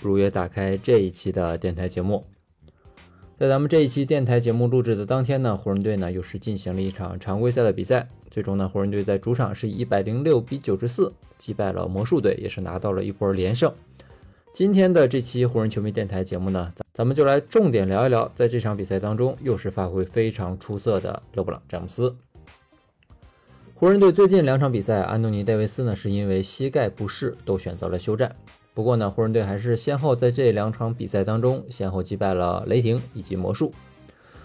如约打开这一期的电台节目。在咱们这一期电台节目录制的当天呢，湖人队呢又是进行了一场常规赛的比赛，最终呢湖人队在主场是以一百零六比九十四击败了魔术队，也是拿到了一波连胜。今天的这期湖人球迷电台节目呢，咱咱们就来重点聊一聊，在这场比赛当中又是发挥非常出色的勒布朗詹姆斯。湖人队最近两场比赛，安东尼戴维斯呢是因为膝盖不适都选择了休战。不过呢，湖人队还是先后在这两场比赛当中先后击败了雷霆以及魔术。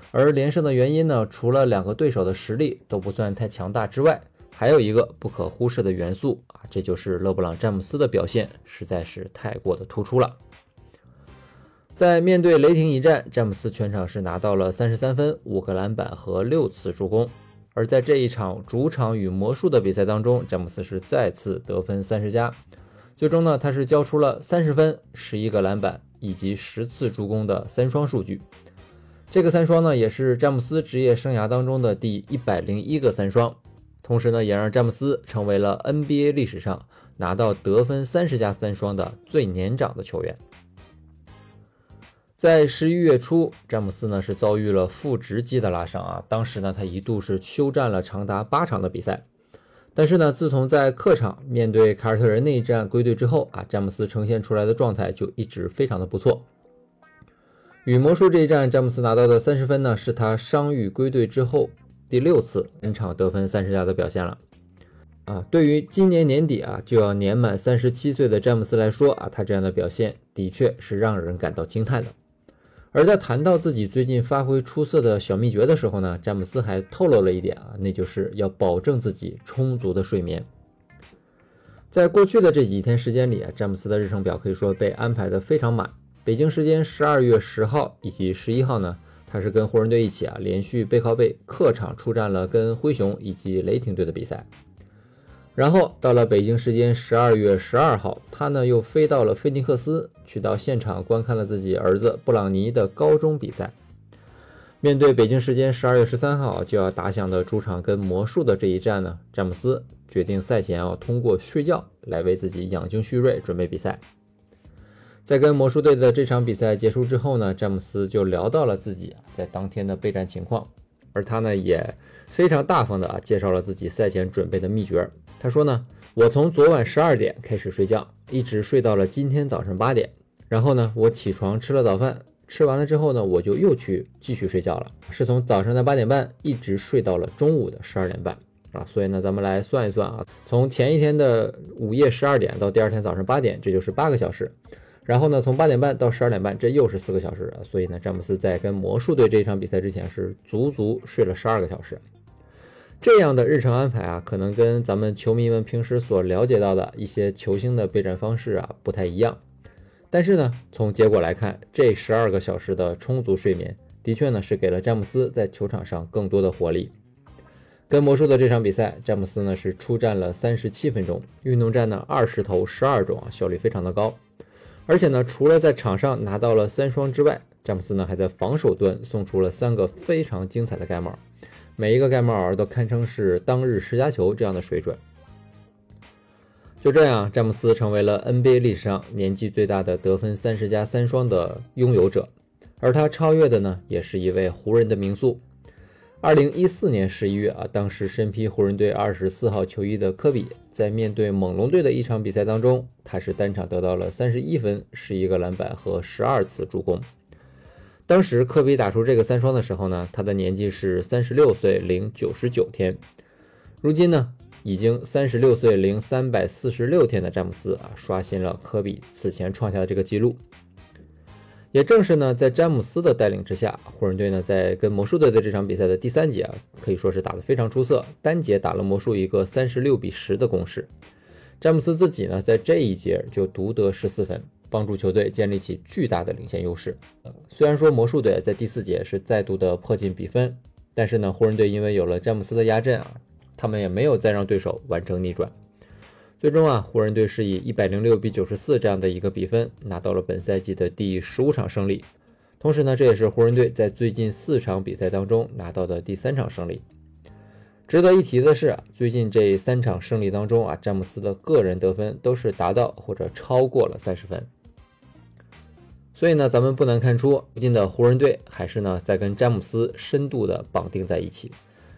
而连胜的原因呢，除了两个对手的实力都不算太强大之外，还有一个不可忽视的元素啊，这就是勒布朗詹姆斯的表现实在是太过的突出了。在面对雷霆一战，詹姆斯全场是拿到了三十三分、五个篮板和六次助攻。而在这一场主场与魔术的比赛当中，詹姆斯是再次得分三十加，最终呢，他是交出了三十分、十一个篮板以及十次助攻的三双数据。这个三双呢，也是詹姆斯职业生涯当中的第一百零一个三双，同时呢，也让詹姆斯成为了 NBA 历史上拿到得分三十加三双的最年长的球员。在十一月初，詹姆斯呢是遭遇了腹直肌的拉伤啊，当时呢他一度是休战了长达八场的比赛。但是呢，自从在客场面对凯尔特人那一战归队之后啊，詹姆斯呈现出来的状态就一直非常的不错。与魔术这一战，詹姆斯拿到的三十分呢，是他伤愈归队之后第六次本场得分三十加的表现了。啊，对于今年年底啊就要年满三十七岁的詹姆斯来说啊，他这样的表现的确是让人感到惊叹的。而在谈到自己最近发挥出色的小秘诀的时候呢，詹姆斯还透露了一点啊，那就是要保证自己充足的睡眠。在过去的这几天时间里啊，詹姆斯的日程表可以说被安排的非常满。北京时间十二月十号以及十一号呢，他是跟湖人队一起啊，连续背靠背客场出战了跟灰熊以及雷霆队的比赛。然后到了北京时间十二月十二号，他呢又飞到了菲尼克斯，去到现场观看了自己儿子布朗尼的高中比赛。面对北京时间十二月十三号就要打响的主场跟魔术的这一战呢，詹姆斯决定赛前要通过睡觉来为自己养精蓄锐，准备比赛。在跟魔术队的这场比赛结束之后呢，詹姆斯就聊到了自己在当天的备战情况，而他呢也非常大方的啊介绍了自己赛前准备的秘诀。他说呢，我从昨晚十二点开始睡觉，一直睡到了今天早上八点。然后呢，我起床吃了早饭，吃完了之后呢，我就又去继续睡觉了，是从早上的八点半一直睡到了中午的十二点半啊。所以呢，咱们来算一算啊，从前一天的午夜十二点到第二天早上八点，这就是八个小时。然后呢，从八点半到十二点半，这又是四个小时。所以呢，詹姆斯在跟魔术队这场比赛之前是足足睡了十二个小时。这样的日程安排啊，可能跟咱们球迷们平时所了解到的一些球星的备战方式啊不太一样。但是呢，从结果来看，这十二个小时的充足睡眠，的确呢是给了詹姆斯在球场上更多的活力。跟魔术的这场比赛，詹姆斯呢是出战了三十七分钟，运动战呢二十投十二中啊，效率非常的高。而且呢，除了在场上拿到了三双之外，詹姆斯呢还在防守端送出了三个非常精彩的盖帽。每一个盖帽儿都堪称是当日十佳球这样的水准。就这样，詹姆斯成为了 NBA 历史上年纪最大的得分三十加三双的拥有者，而他超越的呢，也是一位湖人的名宿。二零一四年十一月啊，当时身披湖人队二十四号球衣的科比，在面对猛龙队的一场比赛当中，他是单场得到了三十一分、十一个篮板和十二次助攻。当时科比打出这个三双的时候呢，他的年纪是三十六岁零九十九天。如今呢，已经三十六岁零三百四十六天的詹姆斯啊，刷新了科比此前创下的这个记录。也正是呢，在詹姆斯的带领之下，湖人队呢在跟魔术队的这场比赛的第三节啊，可以说是打得非常出色，单节打了魔术一个三十六比十的攻势。詹姆斯自己呢，在这一节就独得十四分。帮助球队建立起巨大的领先优势。虽然说魔术队在第四节是再度的迫近比分，但是呢，湖人队因为有了詹姆斯的压阵啊，他们也没有再让对手完成逆转。最终啊，湖人队是以一百零六比九十四这样的一个比分拿到了本赛季的第十五场胜利。同时呢，这也是湖人队在最近四场比赛当中拿到的第三场胜利。值得一提的是，最近这三场胜利当中啊，詹姆斯的个人得分都是达到或者超过了三十分。所以呢，咱们不难看出，如今的湖人队还是呢在跟詹姆斯深度的绑定在一起。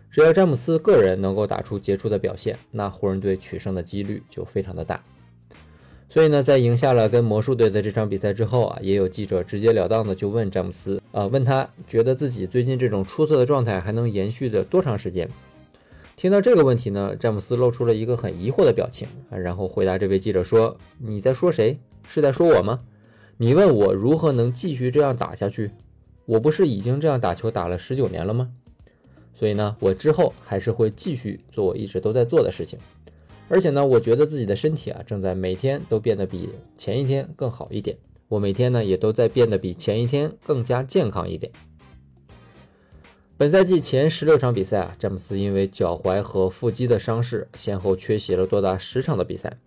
只要詹姆斯个人能够打出杰出的表现，那湖人队取胜的几率就非常的大。所以呢，在赢下了跟魔术队的这场比赛之后啊，也有记者直截了当的就问詹姆斯，啊，问他觉得自己最近这种出色的状态还能延续的多长时间？听到这个问题呢，詹姆斯露出了一个很疑惑的表情啊，然后回答这位记者说：“你在说谁？是在说我吗？你问我如何能继续这样打下去？我不是已经这样打球打了十九年了吗？所以呢，我之后还是会继续做我一直都在做的事情。”而且呢，我觉得自己的身体啊，正在每天都变得比前一天更好一点。我每天呢，也都在变得比前一天更加健康一点。本赛季前十六场比赛啊，詹姆斯因为脚踝和腹肌的伤势，先后缺席了多达十场的比赛。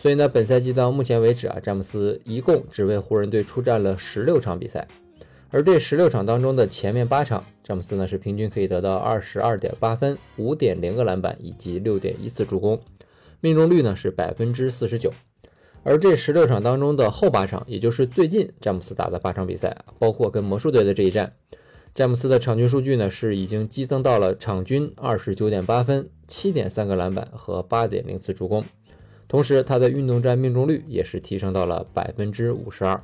所以呢，本赛季到目前为止啊，詹姆斯一共只为湖人队出战了十六场比赛。而这十六场当中的前面八场，詹姆斯呢是平均可以得到二十二点八分、五点零个篮板以及六点一次助攻。命中率呢是百分之四十九，而这十六场当中的后八场，也就是最近詹姆斯打的八场比赛，包括跟魔术队的这一战，詹姆斯的场均数据呢是已经激增到了场均二十九点八分、七点三个篮板和八点零次助攻，同时他的运动战命中率也是提升到了百分之五十二。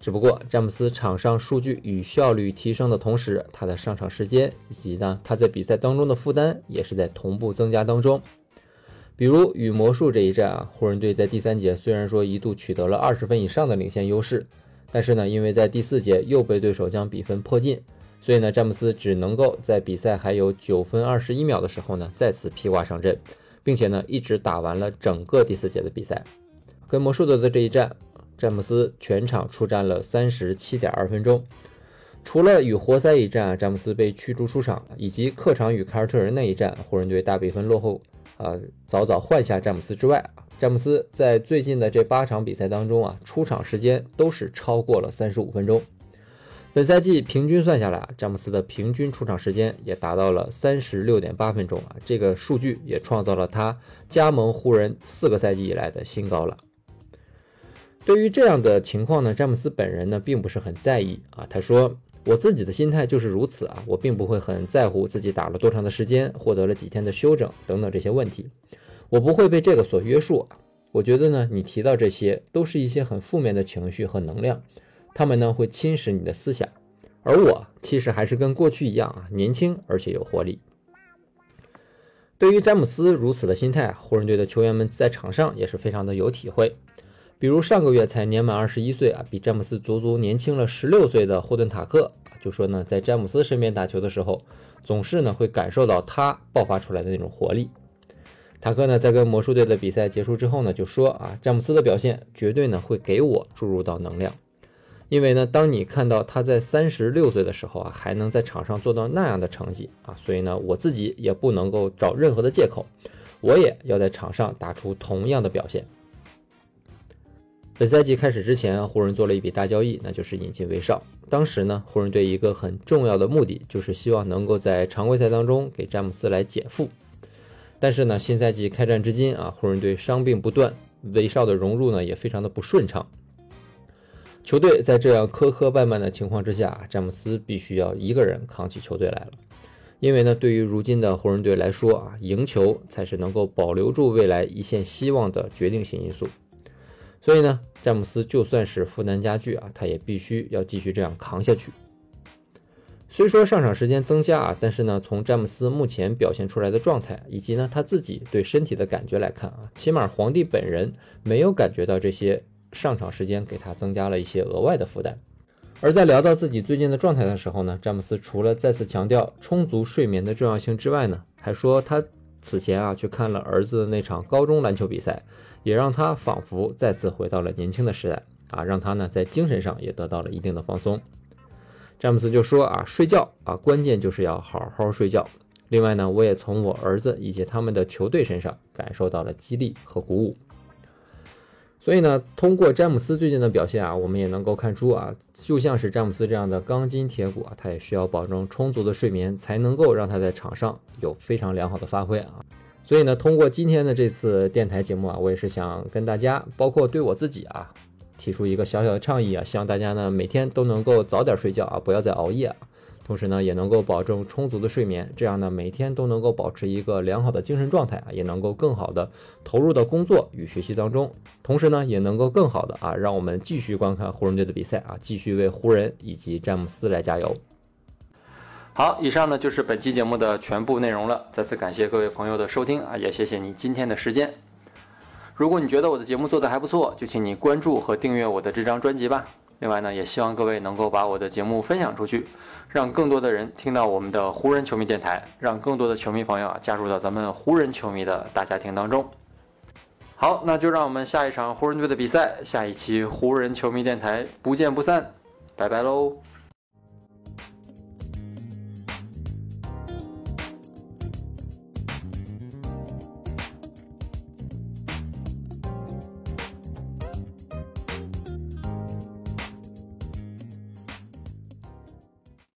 只不过詹姆斯场上数据与效率提升的同时，他的上场时间以及呢他在比赛当中的负担也是在同步增加当中。比如与魔术这一战啊，湖人队在第三节虽然说一度取得了二十分以上的领先优势，但是呢，因为在第四节又被对手将比分迫近，所以呢，詹姆斯只能够在比赛还有九分二十一秒的时候呢，再次披挂上阵，并且呢，一直打完了整个第四节的比赛。跟魔术队的这一战，詹姆斯全场出战了三十七点二分钟，除了与活塞一战啊，詹姆斯被驱逐出场，以及客场与凯尔特人那一战，湖人队大比分落后。啊，早早换下詹姆斯之外，詹姆斯在最近的这八场比赛当中啊，出场时间都是超过了三十五分钟。本赛季平均算下来，詹姆斯的平均出场时间也达到了三十六点八分钟啊，这个数据也创造了他加盟湖人四个赛季以来的新高了。对于这样的情况呢，詹姆斯本人呢并不是很在意啊，他说。我自己的心态就是如此啊，我并不会很在乎自己打了多长的时间，获得了几天的休整等等这些问题，我不会被这个所约束啊。我觉得呢，你提到这些都是一些很负面的情绪和能量，他们呢会侵蚀你的思想。而我其实还是跟过去一样啊，年轻而且有活力。对于詹姆斯如此的心态，湖人队的球员们在场上也是非常的有体会。比如上个月才年满二十一岁啊，比詹姆斯足足年轻了十六岁的霍顿塔克就说呢，在詹姆斯身边打球的时候，总是呢会感受到他爆发出来的那种活力。塔克呢在跟魔术队的比赛结束之后呢，就说啊，詹姆斯的表现绝对呢会给我注入到能量，因为呢，当你看到他在三十六岁的时候啊，还能在场上做到那样的成绩啊，所以呢，我自己也不能够找任何的借口，我也要在场上打出同样的表现。本赛季开始之前，湖人做了一笔大交易，那就是引进威少。当时呢，湖人队一个很重要的目的就是希望能够在常规赛当中给詹姆斯来减负。但是呢，新赛季开战至今啊，湖人队伤病不断，威少的融入呢也非常的不顺畅。球队在这样磕磕绊绊的情况之下，詹姆斯必须要一个人扛起球队来了。因为呢，对于如今的湖人队来说啊，赢球才是能够保留住未来一线希望的决定性因素。所以呢，詹姆斯就算是负担加剧啊，他也必须要继续这样扛下去。虽说上场时间增加啊，但是呢，从詹姆斯目前表现出来的状态，以及呢他自己对身体的感觉来看啊，起码皇帝本人没有感觉到这些上场时间给他增加了一些额外的负担。而在聊到自己最近的状态的时候呢，詹姆斯除了再次强调充足睡眠的重要性之外呢，还说他。此前啊，去看了儿子的那场高中篮球比赛，也让他仿佛再次回到了年轻的时代啊，让他呢在精神上也得到了一定的放松。詹姆斯就说啊，睡觉啊，关键就是要好好睡觉。另外呢，我也从我儿子以及他们的球队身上感受到了激励和鼓舞。所以呢，通过詹姆斯最近的表现啊，我们也能够看出啊，就像是詹姆斯这样的钢筋铁骨啊，他也需要保证充足的睡眠，才能够让他在场上有非常良好的发挥啊。所以呢，通过今天的这次电台节目啊，我也是想跟大家，包括对我自己啊，提出一个小小的倡议啊，希望大家呢每天都能够早点睡觉啊，不要再熬夜啊。同时呢，也能够保证充足的睡眠，这样呢，每天都能够保持一个良好的精神状态啊，也能够更好的投入到工作与学习当中。同时呢，也能够更好的啊，让我们继续观看湖人队的比赛啊，继续为湖人以及詹姆斯来加油。好，以上呢就是本期节目的全部内容了。再次感谢各位朋友的收听啊，也谢谢你今天的时间。如果你觉得我的节目做得还不错，就请你关注和订阅我的这张专辑吧。另外呢，也希望各位能够把我的节目分享出去。让更多的人听到我们的湖人球迷电台，让更多的球迷朋友啊加入到咱们湖人球迷的大家庭当中。好，那就让我们下一场湖人队的比赛，下一期湖人球迷电台不见不散，拜拜喽。